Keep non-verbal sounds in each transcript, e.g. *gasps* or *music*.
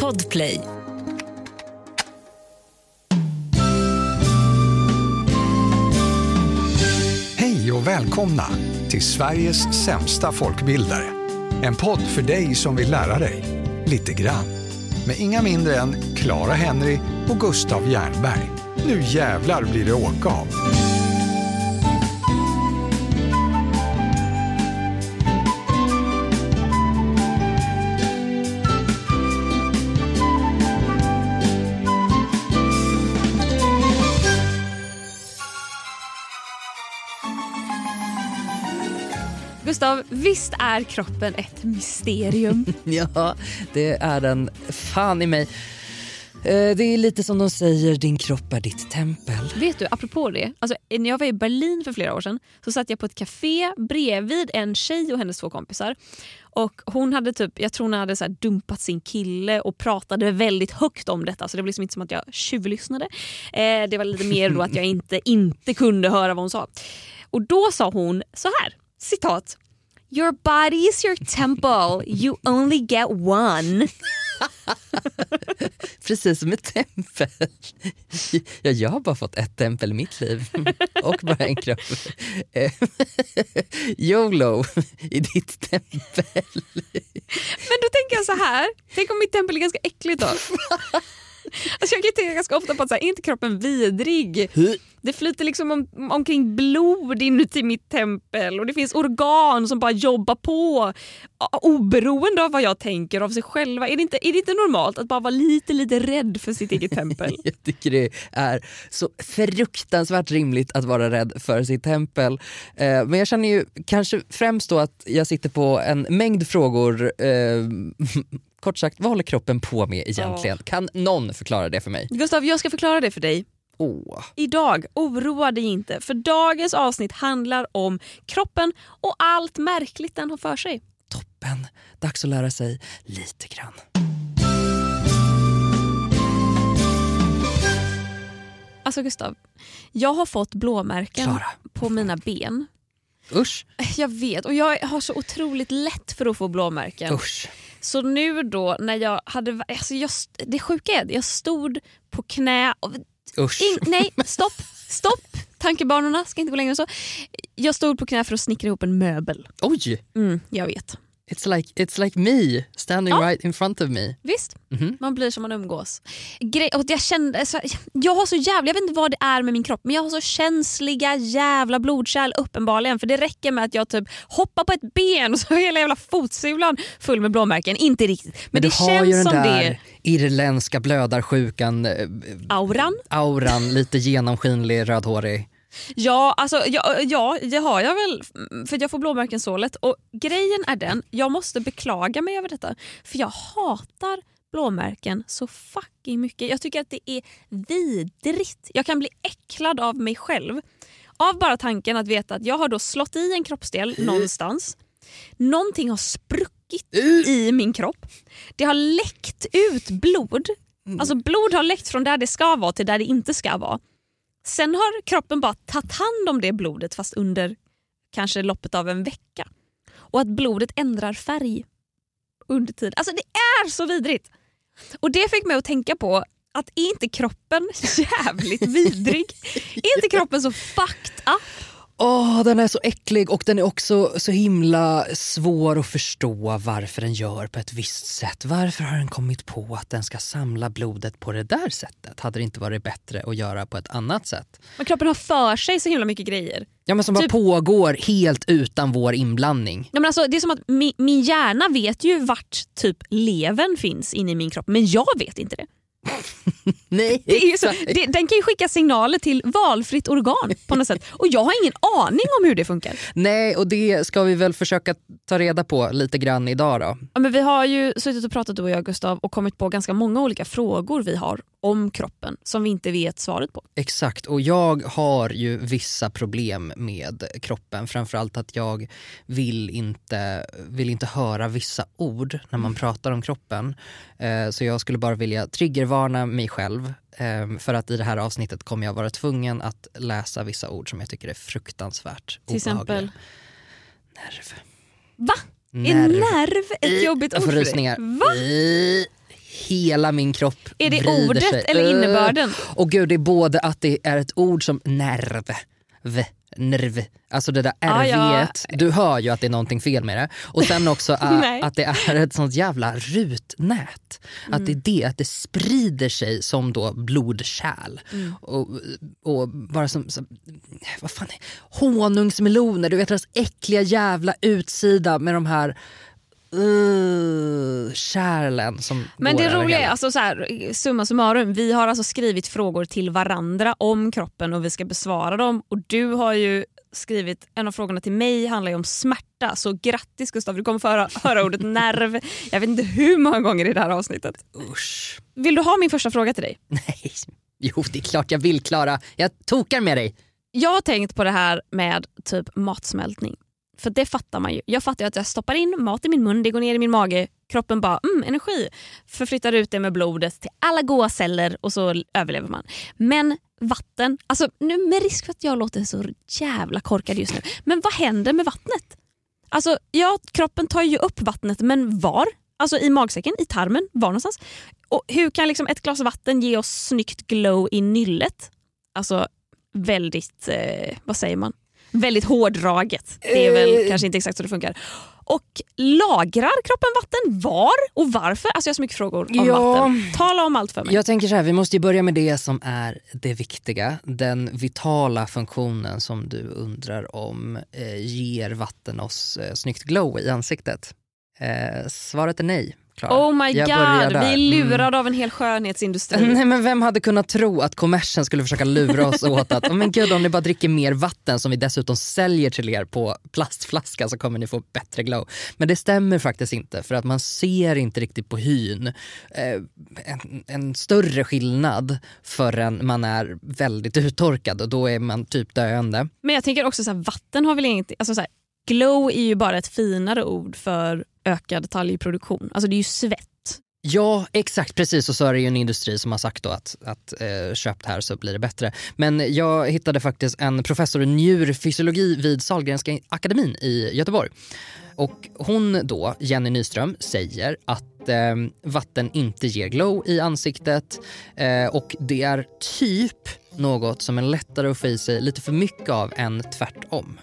Podplay. Hej och välkomna till Sveriges sämsta folkbildare. En podd för dig som vill lära dig lite grann. Med inga mindre än Clara Henry och Gustav Jernberg. Nu jävlar blir det åka av. Gustav, visst är kroppen ett mysterium? *laughs* Ja, det är den fan i mig. Eh, Det är lite som de säger, din kropp är ditt tempel. Vet du, apropå det. Alltså, när jag var i Berlin för flera år sedan så satt jag på ett café bredvid en tjej och hennes två kompisar. Och hon hade typ, Jag tror hon hade så dumpat sin kille och pratade väldigt högt om detta. Så det var liksom inte som att jag tjuvlyssnade. Eh, det var lite mer då att jag *laughs* inte, inte kunde höra vad hon sa. Och då sa hon så här, citat. Your body is your temple, you only get one. *laughs* Precis som ett tempel. Ja, jag har bara fått ett tempel i mitt liv *laughs* och bara en kropp. Eh, *laughs* YOLO i ditt tempel. Men då tänker jag så här. tänk om mitt tempel är ganska äckligt då? Alltså jag tänka ganska ofta på att så här, är inte kroppen vidrig? Det flyter liksom om, omkring blod inuti mitt tempel och det finns organ som bara jobbar på oberoende av vad jag tänker av sig själva. Är det, inte, är det inte normalt att bara vara lite, lite rädd för sitt eget tempel? *laughs* Jag tycker det är så fruktansvärt rimligt att vara rädd för sitt tempel. Eh, men jag känner ju kanske främst då att jag sitter på en mängd frågor. Eh, kort sagt, vad håller kroppen på med egentligen? Kan någon förklara det för mig? Gustav, jag ska förklara det för dig. Åh. Idag, oroa dig inte, för dagens avsnitt handlar om kroppen och allt märkligt den har för sig. Toppen, dags att lära sig lite grann. Alltså Gustav, jag har fått blåmärken Klara. på mina ben. Usch, *laughs* Jag vet och jag har så otroligt lätt för att få blåmärken. usch. Så nu då när jag hade, alltså jag, det sjuka är att jag stod på knä och, Usch. in, nej *laughs* stopp, stopp, tankebanorna ska inte gå längre än så. Jag stod på knä för att snickra ihop en möbel. Oj, Mm, jag vet. It's like, it's like me standing Ja. right in front of me. Visst, Mhm. man blir som man umgås. Grej, och jag, kände, så, jag har så jävla, jag vet inte vad det är med min kropp men jag har så känsliga jävla blodkärl uppenbarligen. För det räcker med att jag typ hoppar på ett ben och så har hela jävla fotsulan full med blåmärken. Inte riktigt men, Men det du har känns ju den som där det. irländska blödarsjukan, eh, Auran? auran, lite genomskinlig, rödhårig. Ja, alltså, ja, ja, det har jag väl. För jag får blåmärken så lätt. Och grejen är den, jag måste beklaga mig över detta. För jag hatar blåmärken så fucking mycket. Jag tycker att det är vidrigt. Jag kan bli äcklad av mig själv. Av bara tanken att veta att jag har då slått i en kroppsdel någonstans. Någonting har spruckit i min kropp. Det har läckt ut blod. Alltså blod har läckt från där det ska vara till där det inte ska vara. Sen har kroppen bara tagit hand om det blodet fast under kanske loppet av en vecka. Och att blodet ändrar färg under tiden. Alltså det är så vidrigt. Och det fick mig att tänka på att är inte kroppen *laughs* jävligt vidrig? är inte kroppen så fucked up? Åh, den är så äcklig och den är också så himla svår att förstå varför den gör på ett visst sätt. Varför har den kommit på att den ska samla blodet på det där sättet? Hade det inte varit bättre att göra på ett annat sätt? Men kroppen har för sig så himla mycket grejer. Ja men som bara Typ- pågår helt utan vår inblandning. Ja, men alltså, det är som att min, min hjärna vet ju vart typ levern finns inne i min kropp men jag vet inte det. *laughs* Nej, det, är ju så, det den kan ju skicka signaler till valfritt organ på något sätt och jag har ingen aning om hur det funkar. Nej, och det ska vi väl försöka ta reda på lite grann idag då. Ja, men vi har ju suttit och pratat du och jag Gustav och kommit på ganska många olika frågor vi har om kroppen som vi inte vet svaret på. Exakt, och jag har ju vissa problem med kroppen. Framförallt att jag vill inte, vill inte höra vissa ord när man pratar om kroppen. Eh, så jag skulle bara vilja triggervarna mig själv. Eh, för att i det här avsnittet kommer jag vara tvungen att läsa vissa ord som jag tycker är fruktansvärt Till exempel? Nerv. Va? Är nerv ett jobbigt Jag ord får för dig? rysningar. Va? Hela min kropp Är det ordet sig. eller innebörden? Och gud, det är både att det är ett ord som nerv, v, nerv, alltså det där Ah, rv ja. du hör ju att det är någonting fel med det. Och sen också *laughs* att det är ett sånt jävla rutnät. Att Mm. det är det, att det sprider sig som då blodkärl. Mm. Och, och bara som, som vad fan är, honungsmeloner, du vet deras äckliga jävla utsida med de här uh, kärlen som Men det roliga är, alltså så här, summa summarum, vi har alltså skrivit frågor till varandra om kroppen och vi ska besvara dem. Och du har ju skrivit, en av frågorna till mig handlar ju om smärta. Så grattis Gustav, du kommer få höra, höra ordet *laughs* nerv jag vet inte hur många gånger i det här avsnittet. Usch. Vill du ha min första fråga till dig? *laughs* Nej, jo det är klart jag vill Klara. Jag tokar med dig. Jag har tänkt på det här med typ matsmältning. För det fattar man ju. Jag fattar ju att jag stoppar in mat i min mun, det går ner i min mage, kroppen bara mm, energi. Förflyttar ut det med blodet till alla goa celler och så överlever man. Men vatten, alltså nu med risk för att jag låter så jävla korkad just nu, men vad händer med vattnet? Alltså ja, kroppen tar ju upp vattnet men var? Alltså i magsäcken, i tarmen, var någonstans? Och hur kan liksom ett glas vatten ge oss snyggt glow i nyllet? Alltså väldigt, eh, vad säger man? Väldigt hårdraget. Det är väl Eh. kanske inte exakt så det funkar. Och lagrar kroppen vatten? Var och varför? Alltså jag har så mycket frågor om Ja. vatten. Tala om allt för mig. Jag tänker så här, vi måste börja med det som är det viktiga. Den vitala funktionen som du undrar om eh, ger vatten oss eh, snyggt glow i ansiktet. Eh, svaret är nej. Klara. Oh my Jag god, vi är Mm. lurade av en hel skönhetsindustri. *laughs* Nej, men vem hade kunnat tro att kommersen skulle försöka lura oss åt att oh, men gud, om ni bara dricker mer vatten som vi dessutom säljer till er på plastflaska så kommer ni få bättre glow. Men det stämmer faktiskt inte för att man ser inte riktigt på hyn eh, en, en större skillnad förrän man är väldigt uttorkad och då är man typ döende. Men jag tänker också så här, vatten har väl inget... Alltså så här, glow är ju bara ett finare ord för ökad talgproduktion. Alltså det är ju svett. Ja, exakt precis. Och så är det ju en industri som har sagt då att, att eh, köpt här så blir det bättre. Men jag hittade faktiskt en professor i njurfysiologi vid Sahlgrenska akademin i Göteborg. Och hon då, Jenny Nyström, säger att eh, vatten inte ger glow i ansiktet eh, och det är typ något som är lättare att få i sig lite för mycket av än tvärtom.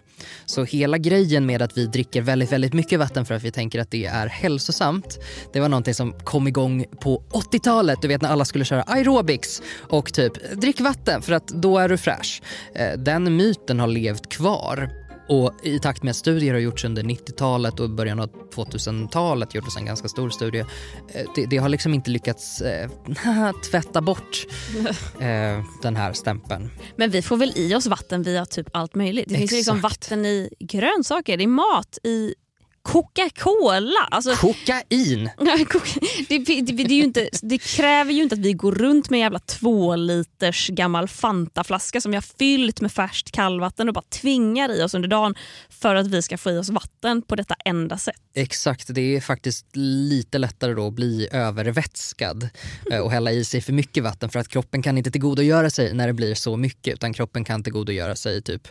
Så hela grejen med att vi dricker väldigt, väldigt mycket vatten för att vi tänker att det är hälsosamt, det var någonting som kom igång på 80-talet. Du vet när alla skulle köra aerobics och typ drick vatten för att då är du fräsch. Eh, den myten har levt kvar. Och i takt med att studier har gjorts under 90-talet och början av 2000-talet gjordes en ganska stor studie. eh, Det, det har liksom inte lyckats eh, *laughs* tvätta bort *laughs* eh, den här stämpeln. Men vi får väl i oss vatten via typ allt möjligt. Det finns ju liksom Exakt. vatten i grönsaker, i mat, i Coca-Cola. Alltså, Kokain! *laughs* det, det, det, är ju inte, det kräver ju inte att vi går runt med en jävla två liters gammal Fantaflaska som jag fyllt med färskt kallvatten och bara tvingar i oss under dagen för att vi ska få i oss vatten på detta enda sätt. Exakt, det är faktiskt lite lättare då att bli övervätskad eh, och hälla i sig för mycket vatten för att kroppen kan inte tillgodogöra sig när det blir så mycket utan kroppen kan tillgodogöra sig typ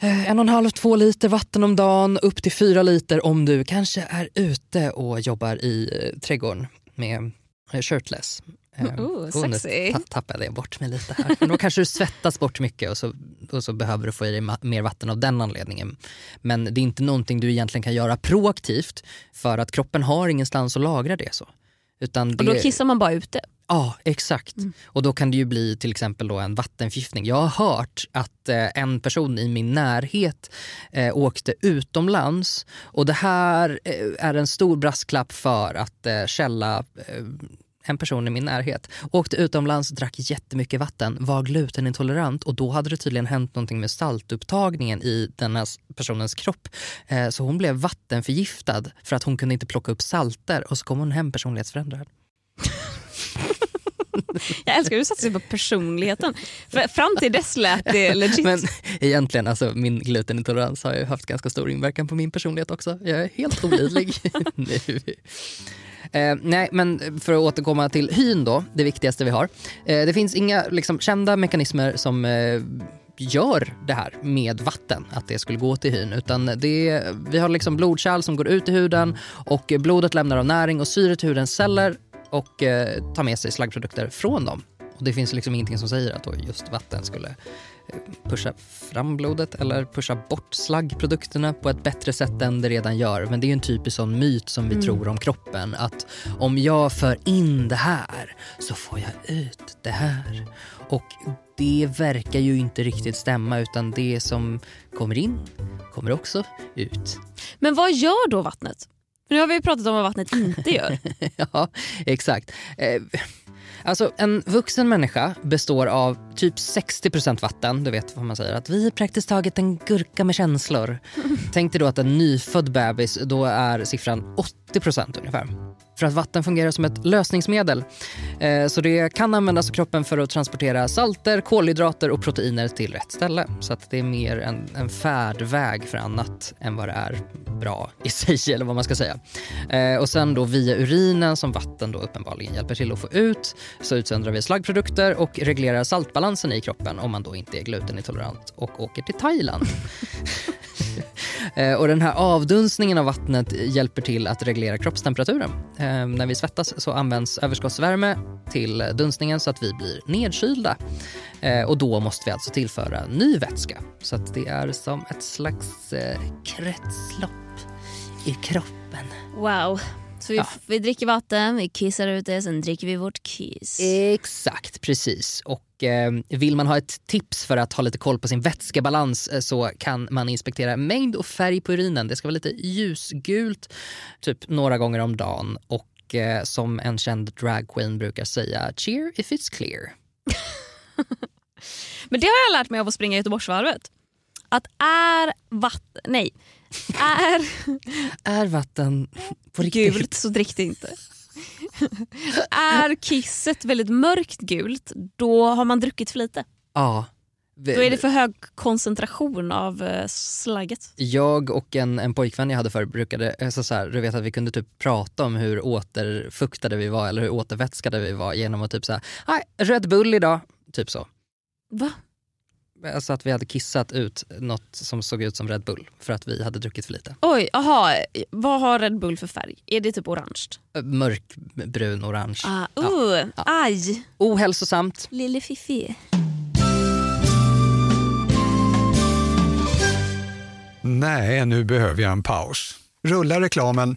en och en halv, två liter vatten om dagen upp till fyra liter om du kanske är ute och jobbar i eh, trädgården med eh, shirtless. Eh, Oh, nu sexy. ta- tappade jag bort mig lite här. Men då kanske du svettas bort mycket och så, och så behöver du få i dig mer vatten av den anledningen. Men det är inte någonting du egentligen kan göra proaktivt för att kroppen har ingenstans att lagra det så. Utan det, Och då kissar man bara ute. Ja, exakt. Och då kan det ju bli till exempel då en vattenförgiftning. Jag har hört att eh, en person i min närhet eh, åkte utomlands och det här eh, är en stor brasklapp för att eh, källa eh, en person i min närhet åkte utomlands, drack jättemycket vatten, var glutenintolerant och då hade det tydligen hänt någonting med saltupptagningen i den här personens kropp. Eh, så hon blev vattenförgiftad för att hon kunde inte plocka upp salter och så kom hon hem personlighetsförändrad. Jag älskar hur du satsar på personligheten. Fram till dess lät det *laughs* legit. Men egentligen, alltså, min glutenintolerans har ju haft ganska stor inverkan på min personlighet också. Jag är helt olidlig *laughs* nu. Eh, nej, men för att återkomma till hyn då, det viktigaste vi har. Eh, det finns inga liksom, kända mekanismer som eh, gör det här med vatten, att det skulle gå till hyn. Utan det, vi har liksom blodkärl som går ut i huden och blodet lämnar av näring och syre till hudens celler och eh, tar med sig slaggprodukter från dem. Och det finns liksom ingenting som säger att då just vatten skulle pusha fram blodet eller pusha bort slaggprodukterna på ett bättre sätt än det redan gör. Men det är en typisk sån myt som vi mm. tror om kroppen. Att om jag för in det här så får jag ut det här. Och det verkar ju inte riktigt stämma utan det som kommer in kommer också ut. Men vad gör då vattnet? För nu har vi pratat om vad vattnet inte gör. *laughs* ja, exakt. Eh, Alltså en vuxen människa består av typ 60% vatten. Du vet vad man säger, att vi är praktiskt taget en gurka med känslor. *laughs* Tänk dig då att en nyfödd bebis, då är siffran 80% ungefär för att vatten fungerar som ett lösningsmedel. Eh, så det kan användas av kroppen för att transportera salter, kolhydrater och proteiner till rätt ställe. Så att det är mer en, en färdväg för annat än vad det är bra i *laughs* sig, eller vad man ska säga. Eh, och sen då via urinen, som vatten då uppenbarligen hjälper till att få ut, så utsöndrar vi slaggprodukter och reglerar saltbalansen i kroppen om man då inte är glutenintolerant och åker till Thailand. *laughs* Eh, och den här avdunstningen av vattnet hjälper till att reglera kroppstemperaturen. Eh, när vi svettas så används överskottsvärme till dunstningen så att vi blir nedkylda. Eh, och då måste vi alltså tillföra ny vätska. Så att det är som ett slags kretslopp i kroppen. Wow. Så vi, ja. vi dricker vatten, vi kissar ut det, sen dricker vi vårt kiss. Exakt, precis. Och eh, vill man ha ett tips för att ha lite koll på sin vätskebalans eh, så kan man inspektera mängd och färg på urinen. Det ska vara lite ljusgult, typ några gånger om dagen. Och eh, som en känd dragqueen brukar säga, cheer if it's clear. *laughs* Men det har jag lärt mig av att springa Göteborgsvarvet. Att är vatten... Nej är, är vatten på riktigt? Gult så drick det inte. är kisset väldigt mörkt gult då har man druckit för lite. Ja. Då är det för hög koncentration av uh, slagget. Jag och en, en pojkvän jag hade förr brukade, alltså så här, du vet att vi kunde typ prata om hur återfuktade vi var eller hur återvätskade vi var genom att typ nej Red Bull idag, typ så. Va? Alltså att vi hade kissat ut något som såg ut som Red Bull för att vi hade druckit för lite. Oj, aha. Vad har Red Bull för färg? Är det typ orange? Mörkbrun orange. Ah, uh, ja. Aj! Ohälsosamt. Lille Fifi. Nej, nu behöver jag en paus. Rulla reklamen.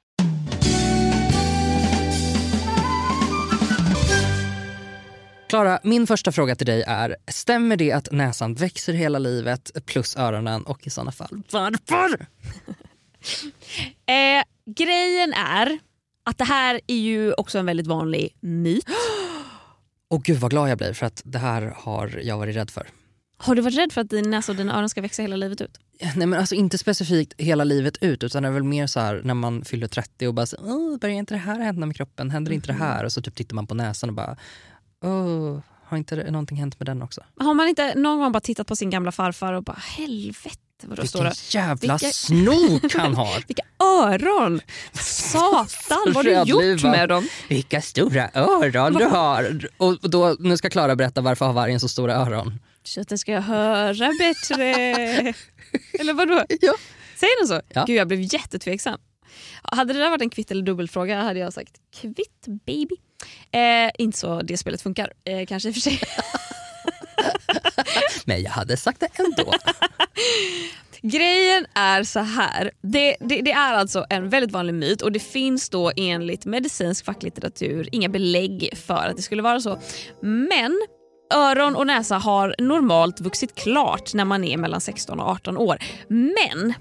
Klara, min första fråga till dig är, stämmer det att näsan växer hela livet plus öronen och i sådana fall varför? *laughs* eh, grejen är att det här är ju också en väldigt vanlig myt. *gasps* Och gud vad glad jag blir för att det här har jag varit rädd för. Har du varit rädd för att din näsa och dina öron ska växa hela livet ut? Nej men alltså inte specifikt hela livet ut utan det är väl mer så här när man fyller 30 och bara så, börjar inte det här hända med kroppen? Händer inte det här? Och så typ tittar man på näsan och bara oh, har inte någonting hänt med den också? Har man inte någon gång bara tittat på sin gamla farfar och bara helvete vad Vilken står jävla vilka... snok han har! *laughs* vilka öron! Satan vad har du gjort med dem? Vilka stora öron du har! Och då, nu ska Klara berätta varför har vargen så stora öron. Så att den ska höra bättre. *laughs* Eller vadå? Ja. Säger den så? Ja. Gud jag blev jättetveksam. Hade det där varit en kvitt eller dubbelfråga hade jag sagt kvitt baby. Eh, inte så det spelet funkar eh, kanske i och för sig. *laughs* Men jag hade sagt det ändå. *laughs* Grejen är så här. Det, det, det, är alltså en väldigt vanlig myt och det finns då enligt medicinsk facklitteratur inga belägg för att det skulle vara så. Men öron och näsa har normalt vuxit klart när man är mellan 16 och 18 år. Men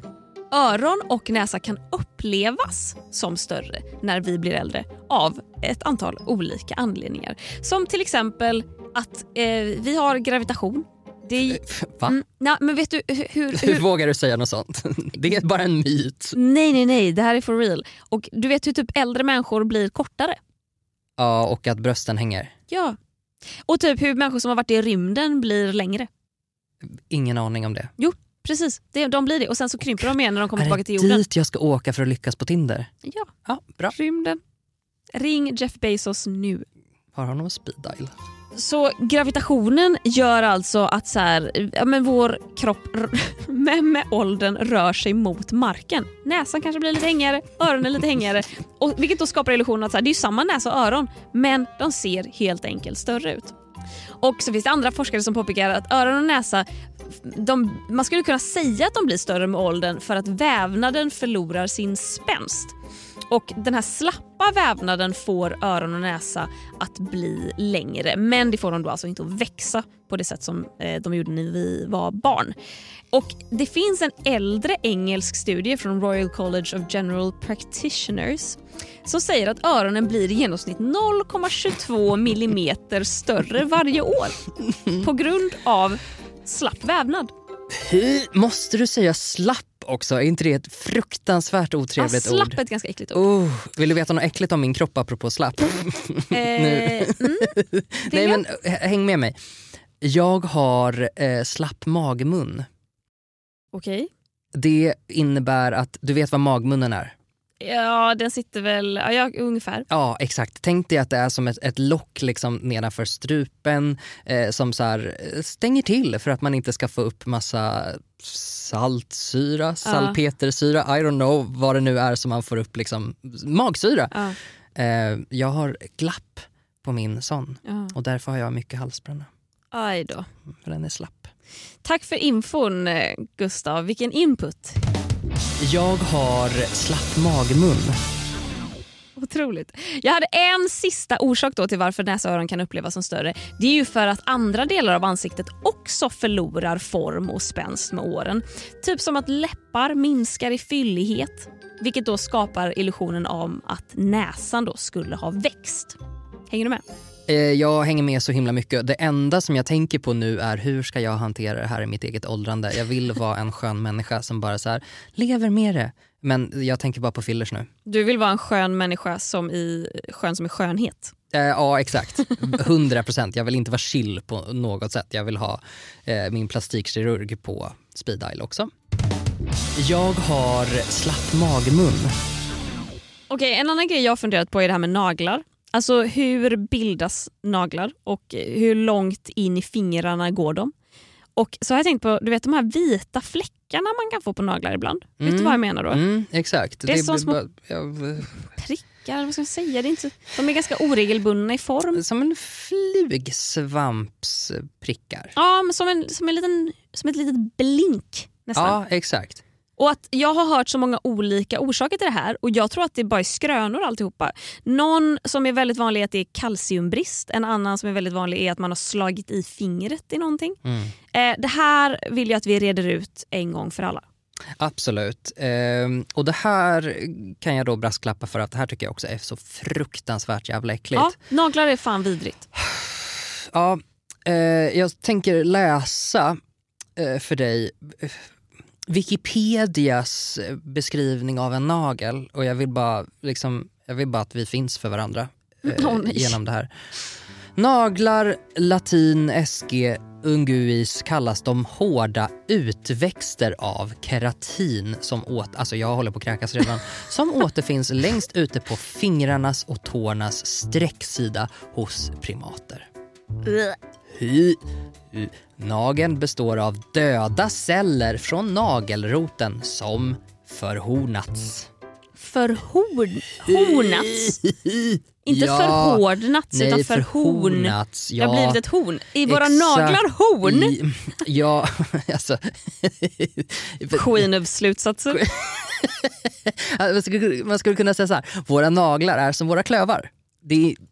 Öron och näsa kan upplevas som större när vi blir äldre av ett antal olika anledningar. Som till exempel att eh, vi har gravitation Det är, Va? mm, nej, men vet du hur, hur, *laughs* Hur vågar du säga något sånt? *laughs* Det är bara en myt. Nej nej nej, det här är for real. Och du vet hur typ äldre människor blir kortare? Ja, och att brösten hänger. Ja. Och typ hur människor som har varit i rymden blir längre. Ingen aning om det. Precis, det, de blir det. Och sen så krymper de igen när de kommer är tillbaka det till jorden. dit jag ska åka för att lyckas på Tinder? Ja, Ja, bra. rymden. Ring Jeff Bezos nu. Har han någon speed dial? Så gravitationen gör alltså att så här, ja, men vår kropp *laughs* med, med åldern rör sig mot marken. Näsan kanske blir lite hängigare, öronen lite hängigare. Och, vilket då skapar illusionen att så här, det är samma näsa och öron men de ser helt enkelt större ut. Och så finns det andra forskare som påpekar att öron och näsa de, man skulle kunna säga att de blir större med åldern för att vävnaden förlorar sin spänst. Och den här slappa vävnaden får öron och näsa att bli längre men det får de då alltså inte att växa på det sätt som eh, de gjorde när vi var barn. Och Det finns en äldre engelsk studie från Royal College of General Practitioners som säger att öronen blir i genomsnitt 0,22 millimeter större varje år på grund av slapp vävnad. Hur måste du säga slapp också? Är inte det ett fruktansvärt Ja, otrevligt slapp ord? är ett ganska äckligt ord. Oh, vill du veta något äckligt om min kropp apropå slapp? Eh, *laughs* mm, *laughs* Nej men häng med mig. Jag har eh, slapp magmun. Okej. Det innebär att, du vet vad magmunnen är? Ja, den sitter väl... Ja, ja, ungefär. Ja exakt, tänk dig att det är som ett, ett lock liksom nedanför strupen eh, som så här, eh, stänger till för att man inte ska få upp massa saltsyra, salpetersyra, I don't know vad det nu är som man får upp, liksom magsyra. Ja, Eh, jag har glapp på min sån ja. och därför har jag mycket halsbränna. Aj då. För den är slapp. Tack för infon, eh, Gustav. Vilken input. Jag har slapp magmun. Otroligt. Jag hade en sista orsak då till varför näsa och öron kan upplevas som större. Det är ju för att andra delar av ansiktet också förlorar form och spänst med åren. Typ som att läppar minskar i fyllighet vilket då skapar illusionen om att näsan då skulle ha växt. Hänger du med? Eh, jag hänger med så himla mycket. Det enda som jag tänker på nu är hur ska jag hantera det här i mitt eget åldrande. Jag vill *laughs* vara en skön människa som bara så här, lever med det. Men jag tänker bara på fillers nu. Du vill vara en skön människa som i skön som i skönhet. Eh, ja exakt, 100 procent. Jag vill inte vara chill på något sätt. Jag vill ha eh, min plastikkirurg på speed dial också. Jag har slapp magmun. Okej, en annan grej jag funderat på är det här med naglar. Alltså hur bildas naglar och hur långt in i fingrarna går de? Och så har jag tänkt på du vet de här vita fläckarna man kan få på naglar ibland. Vet du vad jag menar då? Mm, exakt. Det är som små- bara- Prickar, vad ska jag säga? Det är inte, de är ganska oregelbundna i form. som en flugsvampsprickar. Ja, men som, en, som, en liten, som ett litet blink nästan. Ja, exakt. Och att Jag har hört så många olika orsaker till det här och jag tror att det bara är skrönor alltihopa. Någon som är väldigt vanlig är att det är kalciumbrist. En annan som är väldigt vanlig är att man har slagit i fingret i någonting. Mm. Eh, det här vill jag att vi reder ut en gång för alla. Absolut. Ehm, och det här kan jag då brasklappa för att det här tycker jag också är så fruktansvärt jävla äckligt. Ja, naglar är fan vidrigt. Ja, eh, jag tänker läsa eh, för dig eh, Wikipedias eh, beskrivning av en nagel och jag vill bara, liksom, jag vill bara att vi finns för varandra *laughs* eh, nej. genom det här. Naglar, latin, SG, unguis kallas de hårda utväxter av keratin som åt, alltså jag håller på att kräkas redan, *laughs* som återfinns längst ute på fingrarnas och tårnas sträcksida hos primater. Hy. Nageln består av döda celler från nagelroten som förhornats. Förhornats. Inte Ja. förhårdnats Nej, utan förhorn. förhornats. Det har Ja. blivit ett horn. I våra Exakt. naglar horn? I, ja, *laughs* alltså... Queen of slutsatser. *laughs* skulle, man skulle kunna säga så här, våra naglar är som våra klövar. Det är, *laughs*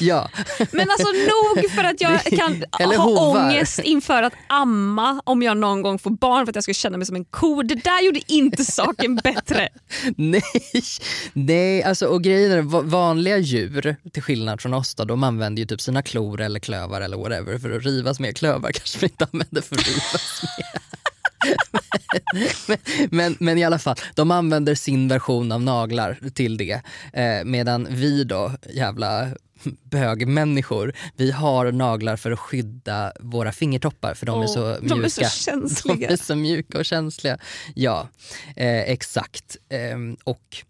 Ja, Men alltså nog för att jag *laughs* kan ha ångest inför att amma om jag någon gång får barn för att jag ska känna mig som en ko. Det där gjorde inte saken bättre. *laughs* nej, nej alltså, och grejen är va- vanliga djur till skillnad från oss då, de använder ju typ sina klor eller klövar eller whatever för att rivas med. Klövar kanske vi inte använder för att rivas med. Men, men, men i alla fall, de använder sin version av naglar till det. Eh, medan vi då, jävla bögmänniskor, vi har naglar för att skydda våra fingertoppar för de är Åh, så mjuka. de är så känsliga. De är så mjuka och känsliga. Ja, eh, exakt. Ehm, och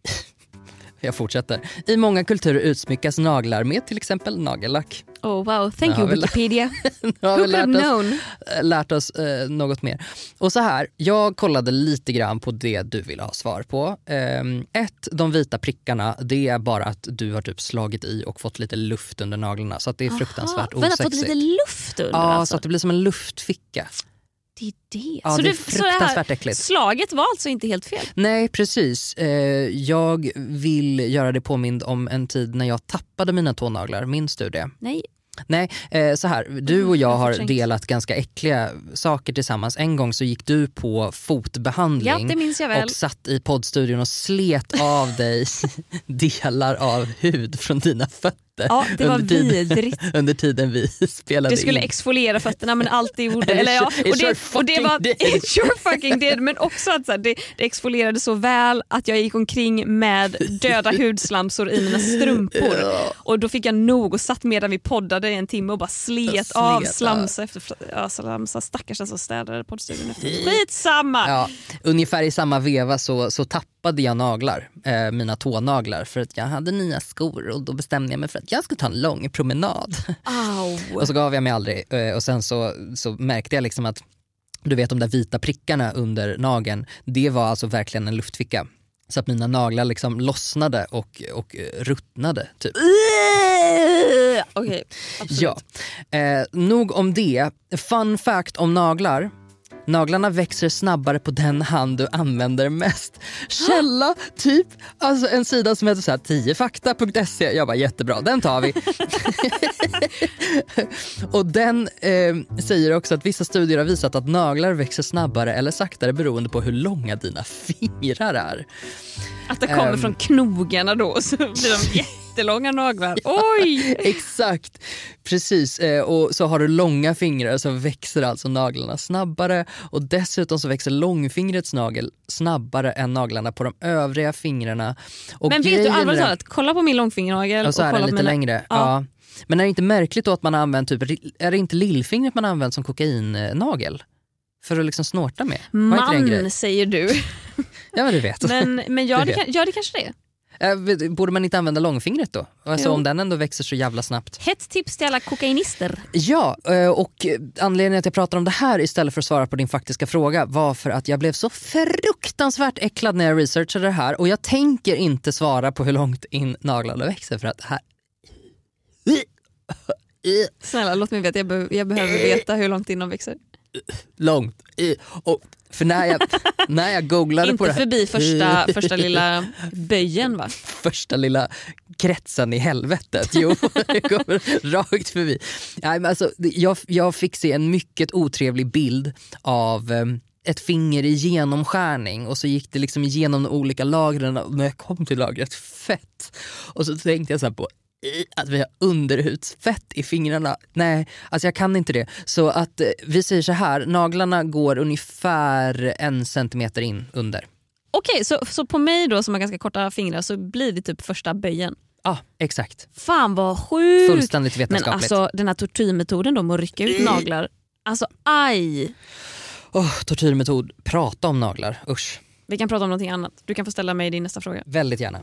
jag fortsätter. I många kulturer utsmyckas naglar med till exempel nagellack. Oh wow, thank you Wikipedia. Nu har vi *laughs* lärt oss, known? eh, lärt oss eh, något mer. Och så här, jag kollade lite grann på det du vill ha svar på. Ehm, ett, de vita prickarna, det är bara att du har typ slagit i och fått lite luft under naglarna. Så att det är fruktansvärt Aha, Vänta, fått osexigt. lite luft under Ja, alltså. så att det blir som en luftficka. Det är det. Ja, så det är fruktansvärt äckligt. Slaget var alltså inte helt fel? Nej, precis. Eh, jag vill göra det påmind om en tid när jag tappade mina tånaglar. Minns du det? Nej. Nej, eh, så här. Du och jag har delat ganska äckliga saker tillsammans. En gång så gick du på Ja, fotbehandling väl. och satt i poddstudion och slet av dig *laughs* *laughs* delar av hud från dina fötter. Ja, det var under tiden- vidrigt. *laughs* Under tiden vi *laughs* spelade Det skulle in. exfoliera fötterna men allt det gjorde... *laughs* Eller ja, och, det, och det var did. it sure fucking did men också att så här, det, det exfolierade så väl att jag gick omkring med döda hudslamsor i mina strumpor. Och då fick jag nog och satt medan vi poddade i en timme och bara slet, Slet av av. slamsa efter ja, slamsa. Stackars den som städade poddstudion efter. Skitsamma! Ja, ungefär i samma veva så, så tappade jag naglar, eh, mina tånaglar för att jag hade nya skor och då bestämde jag mig för att jag skulle ta en lång promenad. *laughs* Och så gav jag mig aldrig eh, och sen så, så märkte jag liksom att du vet de där vita prickarna under nageln, det var alltså verkligen en luftficka. Så att mina naglar liksom lossnade och, och eh, ruttnade. Typ. Okej, absolut. Ja. Eh, nog om det. Fun fact om naglar. Naglarna växer snabbare på den hand du använder mest. Källa, typ alltså en sida som heter så här 10fakta.se. Jag bara jättebra, den tar vi. *laughs* och den eh, säger också att vissa studier har visat att naglar växer snabbare eller saktare beroende på hur långa dina fingrar är. Att det kommer Ehm. från knogarna då så blir de jättelånga naglar. *laughs* Oj! Exakt, precis. Eh, och så har du långa fingrar så växer alltså naglarna snabbare och dessutom så växer långfingrets nagel snabbare än naglarna på de övriga fingrarna. Och Men vet du allvarligt talat, kolla på min långfingernagel Och så är den lite mina- längre. Ja. Ja. Men är det inte märkligt då att man använt typ, är det inte lillfingret man använt som kokainnagel? För att liksom snorta med? Man säger du. Ja men du vet. *laughs* Men, men ja, Det kan, ja, det kanske det är. Eh, Borde man inte använda långfingret då? Alltså Jo. om den ändå växer så jävla snabbt. Hett tips till alla kokainister. Ja, eh, och anledningen att jag pratar om det här istället för att svara på din faktiska fråga var för att jag blev så fruktansvärt äcklad när jag researchade det här och jag tänker inte svara på hur långt in naglarna växer för att det här... Snälla låt mig veta, jag, be- jag behöver veta hur långt in de växer. Långt. Och för när jag, *laughs* när jag googlade på Inte det här, förbi första, *laughs* första lilla böjen va? första lilla kretsen i helvetet. Jo, *laughs* det går rakt förbi. Nej, men alltså, jag, jag fick se en mycket otrevlig bild av em, ett finger i genomskärning och så gick det liksom igenom de olika lagren och när jag kom till lagret fett och så tänkte jag så här på "I, att vi har underhudsfett i fingrarna. Nej, alltså jag kan inte det. Så att eh, vi säger så här, naglarna går ungefär en centimeter in under. Okej, så, så på mig då som har ganska korta fingrar så blir det typ första böjen. Ja, exakt. Fan vad sjukt! Fullständigt Men vetenskapligt. alltså den här tortyrmetoden då med att rycka ut naglar. Alltså aj! Oh, tortyrmetod, prata om naglar, usch. Vi kan prata om någonting annat. Du kan få ställa mig din nästa fråga. Väldigt gärna.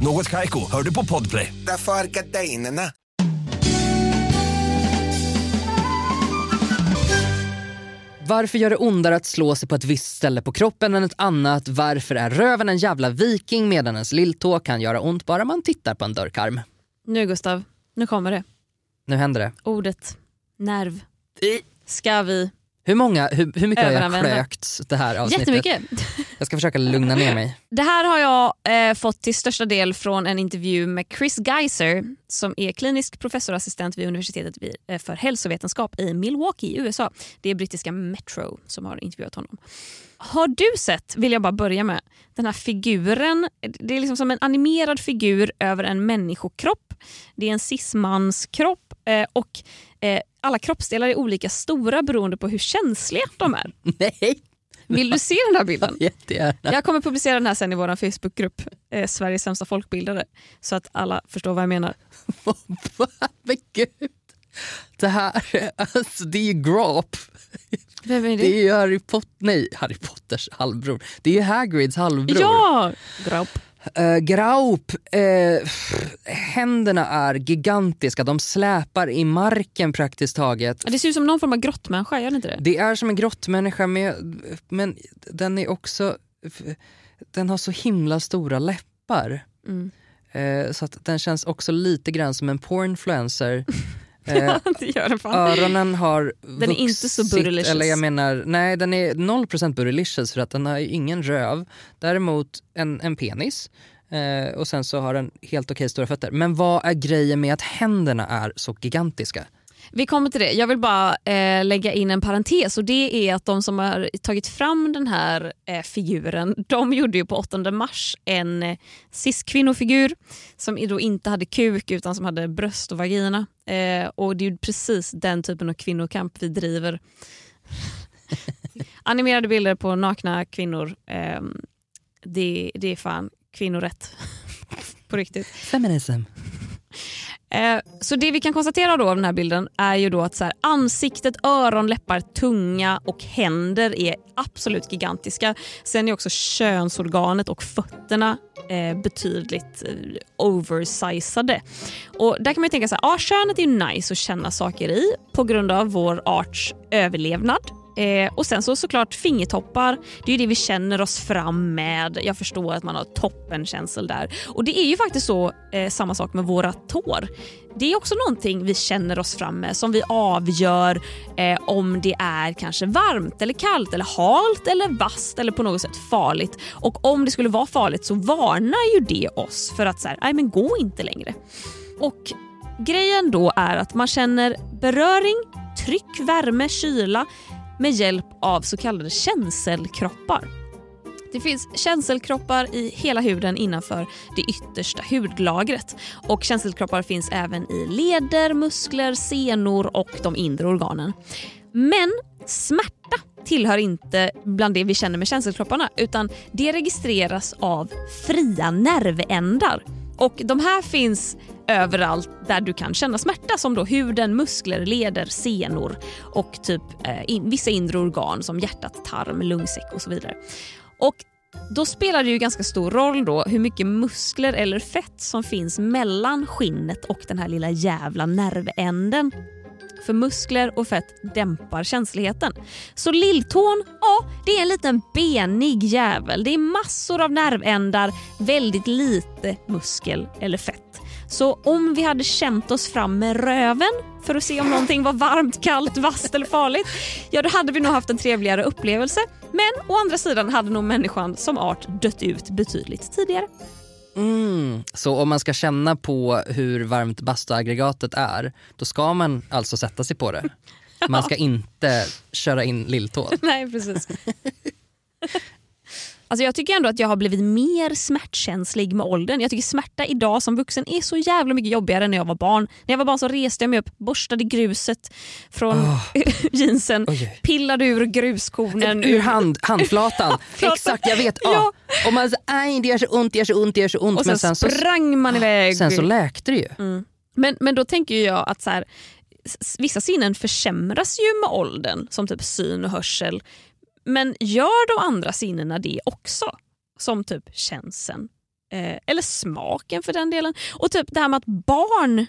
Något Kaiko, hör du på Podplay. Därför är gardinerna. Varför gör det ondare att slå sig på ett visst ställe på kroppen än ett annat? Varför är röven en jävla viking medan ens lilltå kan göra ont bara man tittar på en dörrkarm? Nu Gustav, nu kommer det. Nu händer det. Ordet nerv. Ska vi... Hur, många, hur, hur mycket har jag klökt det här avsnittet? Jättemycket. Jag ska försöka lugna ner mig. *laughs* Det här har jag eh, fått till största del från en intervju med Chris Geiser som är klinisk professorassistent vid universitetet eh, för hälsovetenskap i Milwaukee i USA. Det är brittiska Metro som har intervjuat honom. Har du sett, vill jag bara börja med, den här figuren. Det är liksom som en animerad figur över en människokropp. Det är en cismanskropp eh, och eh, alla kroppsdelar är olika stora beroende på hur känsliga de är. *laughs* Nej, Vill du se den här bilden? jättegärna. Jag kommer publicera den här sen i vår Facebookgrupp, eh, Sveriges sämsta folkbildare, så att alla förstår vad jag menar. *laughs* Men gud. *laughs* Det här, alltså det är ju Grop. Vem är Det är ju Harry Potter, nej Harry Potters halvbror. Det är ju Hagrids halvbror. Ja! Graup. Uh, Graup, eh, händerna är gigantiska, de släpar i marken praktiskt taget. Det ser ut som någon form av grottmänniska, gör det inte det? Det är som en grottmänniska med, men den är också, den har så himla stora läppar. Mm. Eh, så att den känns också lite grann som en pornfluencer. *laughs* Eh, *laughs* det gör det fan. Öronen har Den är inte så vuxit, burlicious. Eller jag menar, nej den är 0% burlicious för att den har ingen röv. Däremot en, en penis. Eh, och sen så har den helt okej stora fötter. Men vad är grejen med att händerna är så gigantiska? Vi kommer till det. Jag vill bara eh, lägga in en parentes och det är att de som har tagit fram den här eh, figuren, *laughs* de gjorde ju på 8 mars en eh, cis-kvinnofigur som då inte hade kuk utan som hade bröst och vagina. Eh, och det är ju precis den typen av kvinnokamp vi driver. *laughs* Animerade bilder på nakna kvinnor, eh, det, det är fan kvinnorätt. *laughs* på riktigt. Feminism. Eh, Så det vi kan konstatera då av den här bilden är ju då att så här, ansiktet, öron, läppar, tunga och händer är absolut gigantiska. Sen är också könsorganet och fötterna eh, betydligt eh, oversizade. Och där kan man ju tänka så här, ja, könet är ju nice att känna saker i på grund av vår arts överlevnad. Eh, och sen så såklart fingertoppar, det är ju det vi känner oss fram med. Jag förstår att man har toppenkänsel där. Och det är ju faktiskt så eh, samma sak med våra tår. Det är också någonting vi känner oss fram med som vi avgör eh, om det är kanske varmt eller kallt eller halt eller vasst eller på något sätt farligt. Och om det skulle vara farligt så varnar ju det oss för att så här, nej men gå inte längre. Och grejen då är att man känner beröring, tryck, värme, kyla med hjälp av så kallade känselkroppar. Det finns känselkroppar i hela huden innanför det yttersta hudlagret. Och Känselkroppar finns även i leder, muskler, senor och de inre organen. Men smärta tillhör inte bland det vi känner med känselkropparna utan det registreras av fria nervändar. Och De här finns överallt där du kan känna smärta som då huden, muskler, leder, senor och typ eh, in, vissa inre organ som hjärtat, tarm, lungsäck och så vidare. Och då spelar det ju ganska stor roll då hur mycket muskler eller fett som finns mellan skinnet och den här lilla jävla nervänden. För muskler och fett dämpar känsligheten. Så lilltån, ja det är en liten benig jävel. Det är massor av nervändar, väldigt lite muskel eller fett. Så om vi hade känt oss fram med röven för att se om någonting var varmt, kallt, vasst eller farligt, ja då hade vi nog haft en trevligare upplevelse. Men å andra sidan hade nog människan som art dött ut betydligt tidigare. Mm. Så om man ska känna på hur varmt bastuaggregatet är, då ska man alltså sätta sig på det. Man ska *laughs* inte köra in lilltån. Nej, precis. Alltså jag tycker ändå att jag har blivit mer smärtkänslig med åldern. Jag tycker smärta idag som vuxen är så jävla mycket jobbigare än när jag var barn. När jag var barn så reste jag mig upp, borstade gruset från *laughs* jeansen, Oj. pillade ur gruskornen. Ur hand, handflatan. *laughs* Flatan. Exakt, jag vet. Ja. Ja. Och man säger aj det gör så ont, det gör så ont, det gör så ont. och sen, men sen så, sprang man iväg. sen så läkte det ju. Men, men då tänker jag att så här, vissa sinnen försämras ju med åldern, som typ syn och hörsel. Men gör de andra sinnena det också? Som typ känseln, Eh, eller smaken för den delen. Och typ det här med att barn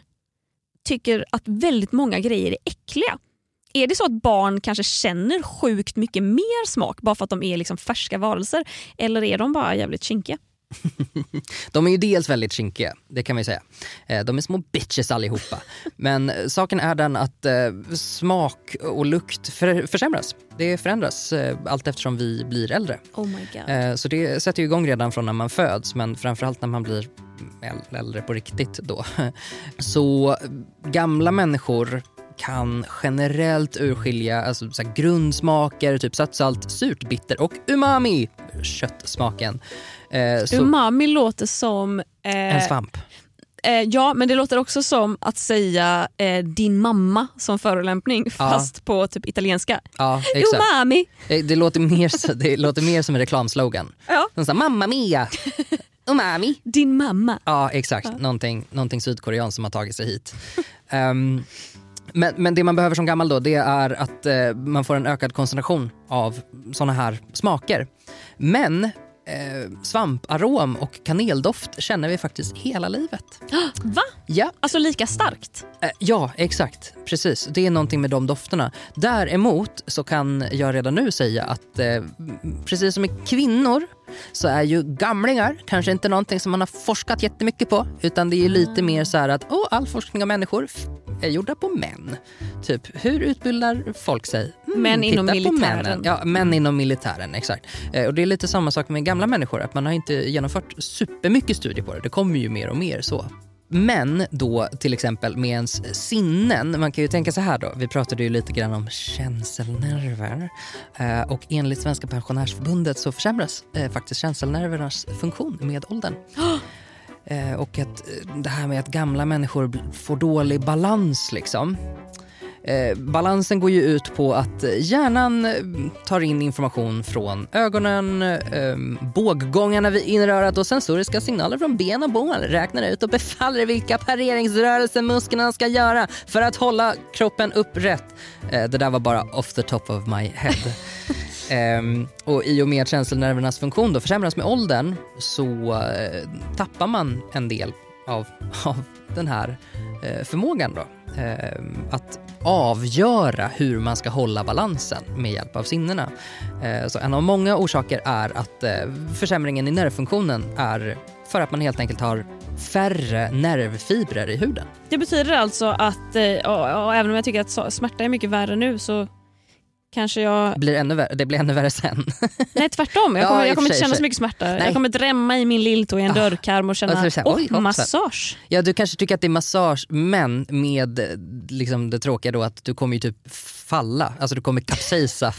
tycker att väldigt många grejer är äckliga. Är det så att barn kanske känner sjukt mycket mer smak bara för att de är liksom färska varelser? Eller är de bara jävligt kinkiga? De är ju dels väldigt kinkiga, det kan man ju säga. Eh, De är små bitches allihopa. Men saken är den att eh, smak och lukt för, försämras. Det förändras eh, allt eftersom vi blir äldre. Oh my god. Så det sätter ju igång redan från när man föds men framförallt när man blir äl- äldre på riktigt då. *laughs* Så gamla människor kan generellt urskilja alltså, så grundsmaker, typ salt, surt, bitter och umami, köttsmaken. Eh, Umami låter som... Eh, en svamp. eh, ja, men det låter också som att säga eh, din mamma som förolämpning fast på typ italienska. Ja, exakt. Umami! Eh, Det låter mer, det låter mer som en reklamslogan. Ja. Sa mamma mia, *laughs* umami. Din mamma. Ja, exakt. Någonting, någonting sydkoreanskt som har tagit sig hit. Ehm, men, men det man behöver som gammal då, det är att eh, man får en ökad koncentration av såna här smaker. Men eh, svamparom och kaneldoft känner vi faktiskt hela livet. *gasps* Va? Ja, Alltså lika starkt? Eh, Ja, exakt. Precis. Det är någonting med de dofterna. Däremot så kan jag redan nu säga att eh, precis som med kvinnor så är ju gamlingar kanske inte någonting som man har forskat jättemycket på utan det är lite mer så här att oh, all forskning av människor är gjorda på män. Typ, hur utbildar folk sig? Mm, Män inom militären. männen. Ja, män inom militären, exakt. Eh, och det är lite samma sak med gamla människor, att man har inte genomfört supermycket studier på det. Det kommer ju mer och mer så. Men då till exempel med ens sinnen, man kan ju tänka så här då, vi pratade ju lite grann om känselnerver eh, och enligt Svenska pensionärsförbundet så försämras eh, faktiskt känselnervernas funktion med åldern. *gasps* Eh, och att det här med att gamla människor får dålig balans liksom. Eh, balansen går ju ut på att hjärnan eh, tar in information från ögonen, eh, båggångarna vid inrörat och sensoriska signaler från ben och bål. Räknar ut och befaller vilka pareringsrörelser musklerna ska göra för att hålla kroppen upprätt. Eh, det där var bara off the top of my head. *laughs* Ehm, och I och med att känselnervernas funktion då försämras med åldern så eh, tappar man en del av, av den här eh, förmågan då eh, att avgöra hur man ska hålla balansen med hjälp av sinnena. Eh, så en av många orsaker är att eh, försämringen i nervfunktionen är för att man helt enkelt har färre nervfibrer i huden. Det betyder alltså att, eh, och, och även om jag tycker att smärta är mycket värre nu så kanske jag... Det blir ännu värre, det blir ännu värre sen. *laughs* Nej tvärtom, jag Ja, kommer, i jag och kommer inte känna och så mycket smärta. Nej. Jag kommer drämma i min lilltå i en Ah. dörrkarm och känna skulle säga, oj, oj, hoppsan." massage. Ja, du kanske tycker att det är massage, men med liksom det tråkiga då att du kommer ju typ falla, alltså du kommer kapsejsa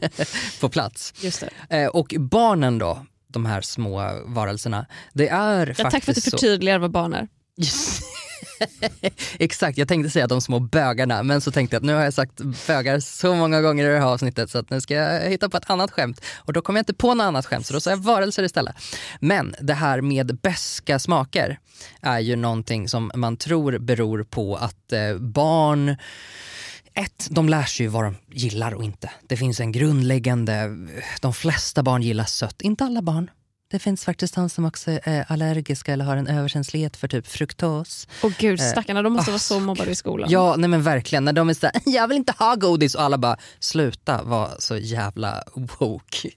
*laughs* på plats. Just det. Eh, och barnen då, de här små varelserna, det är Ja, faktiskt tack för att du så... förtydligar vad barn är. *laughs* *laughs* Exakt, jag tänkte säga de små bögarna men så tänkte jag att nu har jag sagt bögar så många gånger i det här avsnittet så att nu ska jag hitta på ett annat skämt. Och då kom jag inte på något annat skämt så då sa jag varelser istället. Men det här med beska smaker är ju någonting som man tror beror på att eh, barn ett, de lär sig ju vad de gillar och inte. Det finns en grundläggande, de flesta barn gillar sött, inte alla barn. Det finns faktiskt de som också är allergiska eller har en överkänslighet för typ fruktos. Åh gud, Eh, stackarna, de måste ah, vara så mobbade i skolan. Ja, nej men verkligen. När de är såhär, jag vill inte ha godis och alla bara, sluta vara så jävla woke.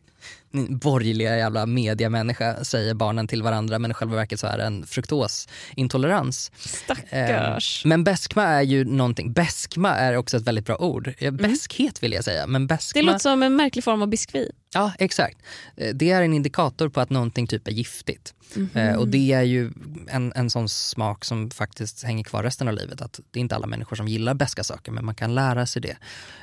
Borgerliga jävla mediamänniska säger barnen till varandra men i själva verket så är det en fruktosintolerans. Stackars. Eh, Men beskma är ju någonting, beskma är också ett väldigt bra ord. Ja, Beskhet vill jag säga, men beskma... Det låter som en märklig form av biskvi. Ja, exakt. Eh, Det är en indikator på att någonting typ är giftigt. Eh, Och det är ju en, en sån smak som faktiskt hänger kvar resten av livet. Att det är inte alla människor som gillar beska saker, men man kan lära sig det.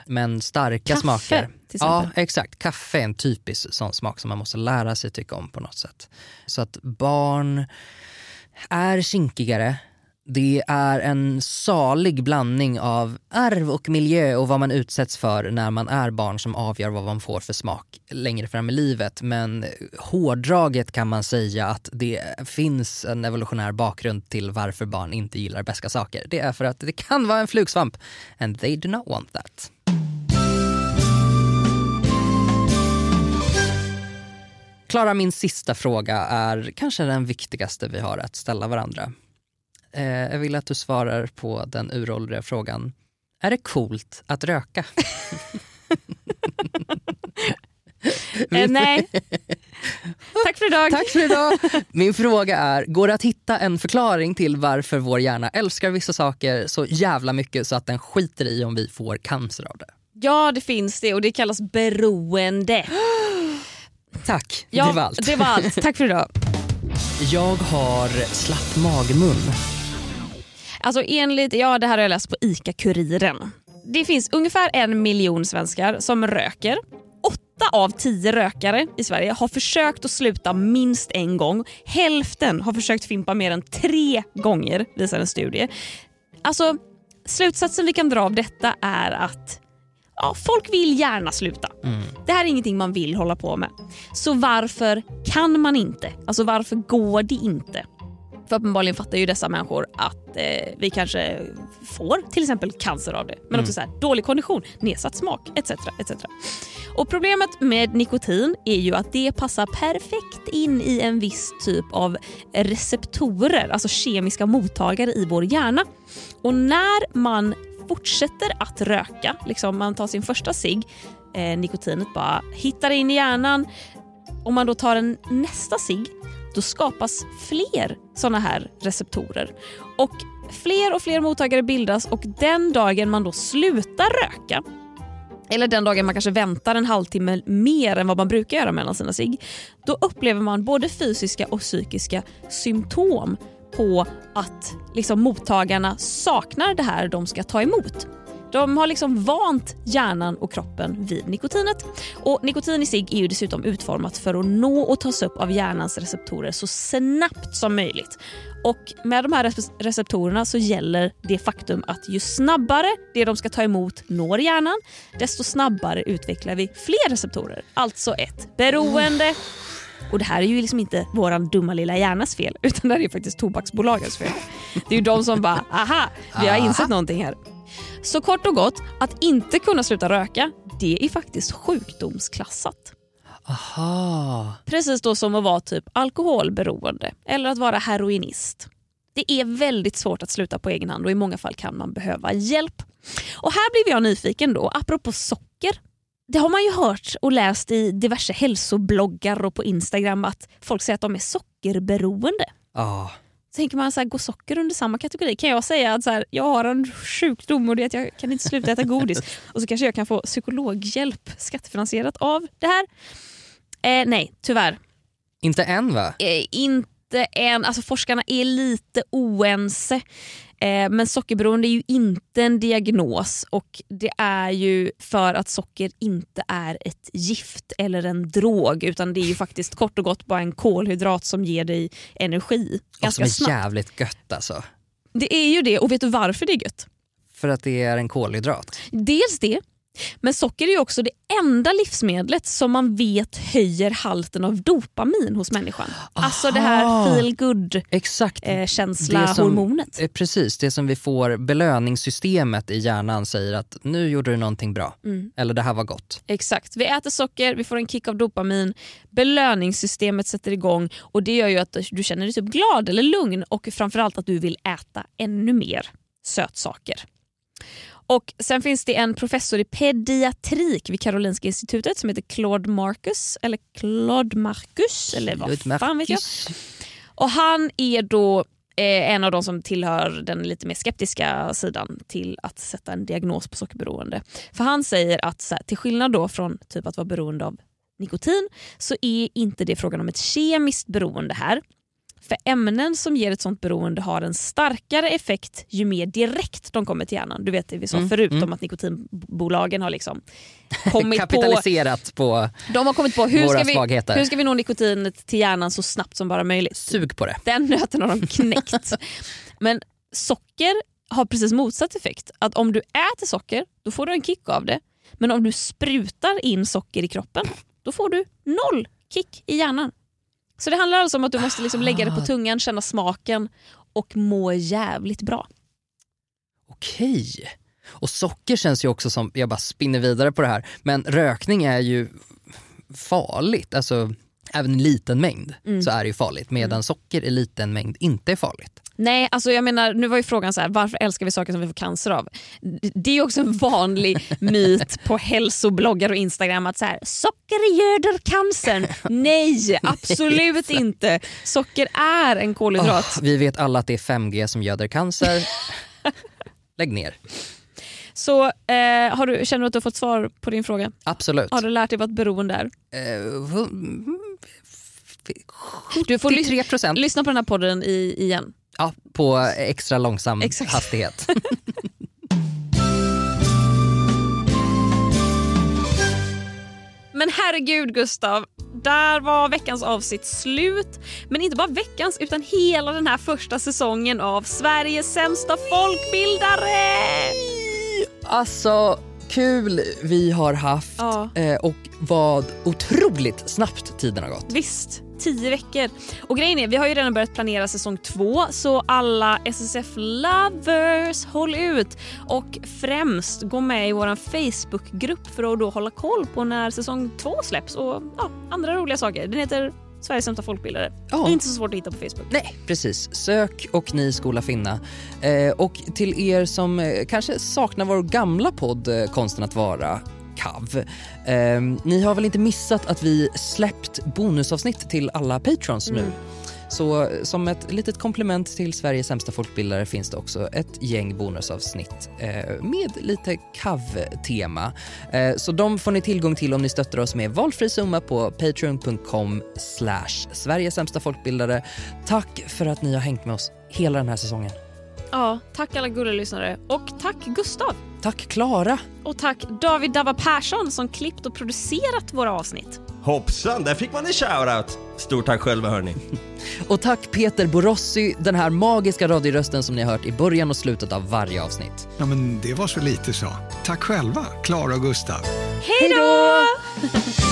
Men starka Kaffe, smaker... till Ja, exakt. Kaffe är en typisk sån smak som man måste lära sig tycka om på något sätt. Så att barn är kinkigare. Det är en salig blandning av arv och miljö och vad man utsätts för när man är barn som avgör vad man får för smak längre fram i livet. Men hårdraget kan man säga att det finns en evolutionär bakgrund till varför barn inte gillar beska saker. Det är för att det kan vara en flugsvamp and they do not want that. Klara, min sista fråga är kanske den viktigaste vi har att ställa varandra. Eh, jag vill att du svarar på den uråldriga frågan. Är det coolt att röka? *laughs* Eh, nej. *laughs* Tack för idag. Tack för idag. Min fråga är, går det att hitta en förklaring till varför vår hjärna älskar vissa saker så jävla mycket så att den skiter i om vi får cancer av det? Ja det finns det och det kallas beroende. *gasps* Tack, Ja, det var allt. det var allt. Tack för idag. Jag har slapp magmun. Alltså enligt, ja det här har jag läst på ICA-Kuriren. Det finns ungefär en miljon svenskar som röker. Åtta av tio rökare i Sverige har försökt att sluta minst en gång. Hälften har försökt fimpa mer än tre gånger, visar en studie. Alltså, slutsatsen vi kan dra av detta är att ja, folk vill gärna sluta. Det här är ingenting man vill hålla på med. Så varför kan man inte? Alltså varför går det inte? För uppenbarligen fattar ju dessa människor att eh, vi kanske får till exempel cancer av det. Men också så här, dålig kondition, nedsatt smak etc. etc. Och Problemet med nikotin är ju att det passar perfekt in i en viss typ av receptorer, alltså kemiska mottagare i vår hjärna. Och när man fortsätter att röka, liksom man tar sin första cigg, eh, nikotinet bara hittar in i hjärnan. Om man då tar en nästa cigg då skapas fler såna här receptorer. Och fler och fler mottagare bildas och den dagen man då slutar röka eller den dagen man kanske väntar en halvtimme mer än vad man brukar göra mellan sina cigg, då upplever man både fysiska och psykiska symptom på att liksom, mottagarna saknar det här de ska ta emot. De har liksom vant hjärnan och kroppen vid nikotinet. Och Nikotin i sig är ju dessutom utformat för att nå och tas upp av hjärnans receptorer så snabbt som möjligt. Och Med de här rece- receptorerna så gäller det faktum att ju snabbare det de ska ta emot når hjärnan, desto snabbare utvecklar vi fler receptorer. Alltså ett beroende. Och det här är ju liksom inte våran dumma lilla hjärnas fel *laughs* utan det här är faktiskt tobaksbolagens fel. Det är ju de som bara, aha, vi har insett någonting här. Så kort och gott, att inte kunna sluta röka, det är faktiskt sjukdomsklassat. Aha. Precis då som att vara typ alkoholberoende eller att vara heroinist. Det är väldigt svårt att sluta på egen hand och i många fall kan man behöva hjälp. Och här blev jag nyfiken då, apropå socker. Det har man ju hört och läst i diverse hälsobloggar och på Instagram att folk säger att de är sockerberoende. Ah. Tänker man, så här, går socker under samma kategori? Kan jag säga att så här, jag har en sjukdom och det att jag kan inte sluta äta godis *laughs* och så kanske jag kan få psykologhjälp skattefinansierat av det här? Eh, nej, tyvärr. Inte än va? Eh, inte än. Alltså forskarna är lite oense. Eh, men sockerberoende är ju inte en diagnos och det är ju för att socker inte är ett gift eller en drog utan det är ju faktiskt kort och gott bara en kolhydrat som ger dig energi Och som är jävligt gött alltså. Det är ju det och vet du varför det är gött? För att det är en kolhydrat. Dels det, men socker är ju också det enda livsmedlet som man vet höjer halten av dopamin hos människan. Alltså det här Aha. feel good Exakt. eh, känsla som- hormonet. Eh, Precis, det som vi får belöningssystemet i hjärnan säger att nu gjorde du någonting bra. Mm. Eller det här var gott. Exakt. Vi äter socker, vi får en kick av dopamin, belöningssystemet sätter igång och det gör ju att du känner dig typ glad eller lugn och framförallt att du vill äta ännu mer sötsaker. Och Sen finns det en professor i pediatrik vid Karolinska institutet som heter Claude Marcus, eller Claude Marcus, eller vad fan vet jag. Och han är då eh, en av de som tillhör den lite mer skeptiska sidan till att sätta en diagnos på sockerberoende. För han säger att här, till skillnad då från typ att vara beroende av nikotin så är inte det frågan om ett kemiskt beroende här. För ämnen som ger ett sånt beroende har en starkare effekt ju mer direkt de kommer till hjärnan. Du vet det vi sa Mm, förut mm. om att nikotinbolagen har liksom *laughs* kommit på Kapitaliserat på, de har kommit på hur ska, vi, svagheter. hur ska vi nå nikotinet till hjärnan så snabbt som bara möjligt. sug på det. Den nöten har de *laughs* knäckt. Men socker har precis motsatt effekt. Att Om du äter socker då får du en kick av det. Men om du sprutar in socker i kroppen då får du noll kick i hjärnan. Så det handlar alltså om att du måste liksom lägga det på tungan, känna smaken och må jävligt bra. Okej. Och socker känns ju också som, jag bara spinner vidare på det här, men rökning är ju farligt. Alltså, även i liten mängd så är det ju farligt medan socker i liten mängd inte är farligt. Nej, alltså jag menar, nu var ju frågan så här, varför älskar vi saker som vi får cancer av? Det är ju också en vanlig *laughs* myt på hälsobloggar och Instagram att så här, socker göder cancern. Nej, *laughs* absolut inte. Socker är en kolhydrat. Ah, vi vet alla att det är 5G som göder cancer. *laughs* Lägg ner. Så eh, har du, känner du att du har fått svar på din fråga? Absolut. Har du lärt dig vad ett beroende är? Eh, Du får ly- 73 procent. lyssna på den här podden i, igen. Ja, på extra långsam Exakt. hastighet. *laughs* Men herregud Gustav, där var veckans avsnitt slut. Men inte bara veckans utan hela den här första säsongen av Sveriges sämsta folkbildare. Alltså, kul vi har haft Ja. eh, och vad otroligt snabbt tiden har gått. Visst, tio veckor. Och grejen är, vi har ju redan börjat planera säsong två så alla SSF-lovers, håll ut! Och främst gå med i vår Facebookgrupp för att då hålla koll på när säsong två släpps och ja, andra roliga saker. Den heter Sveriges sämsta folkbildare. Ja. Inte så svårt att hitta på Facebook. Nej, precis. Sök och ni skola finna. Eh, och till er som eh, kanske saknar vår gamla podd eh, Konsten att vara, KAV. Eh, ni har väl inte missat att vi släppt bonusavsnitt till alla patrons nu? Så som ett litet komplement till Sveriges sämsta folkbildare finns det också ett gäng bonusavsnitt eh, med lite KAV-tema. Eh, så de får ni tillgång till om ni stöttar oss med valfri summa på patreon.com slash Sveriges sämsta folkbildare. Tack för att ni har hängt med oss hela den här säsongen. Ja, tack alla gulliga lyssnare och tack Gustav. Tack Klara. Och tack David Dava Persson som klippt och producerat våra avsnitt. Hoppsan, där fick man en shoutout. Stort tack själva hörni. *laughs* Och tack Peter Borossi, den här magiska radiorösten som ni har hört i början och slutet av varje avsnitt. Ja, men det var så lite så. Tack själva, Klara och Gustav. Hej då! *laughs*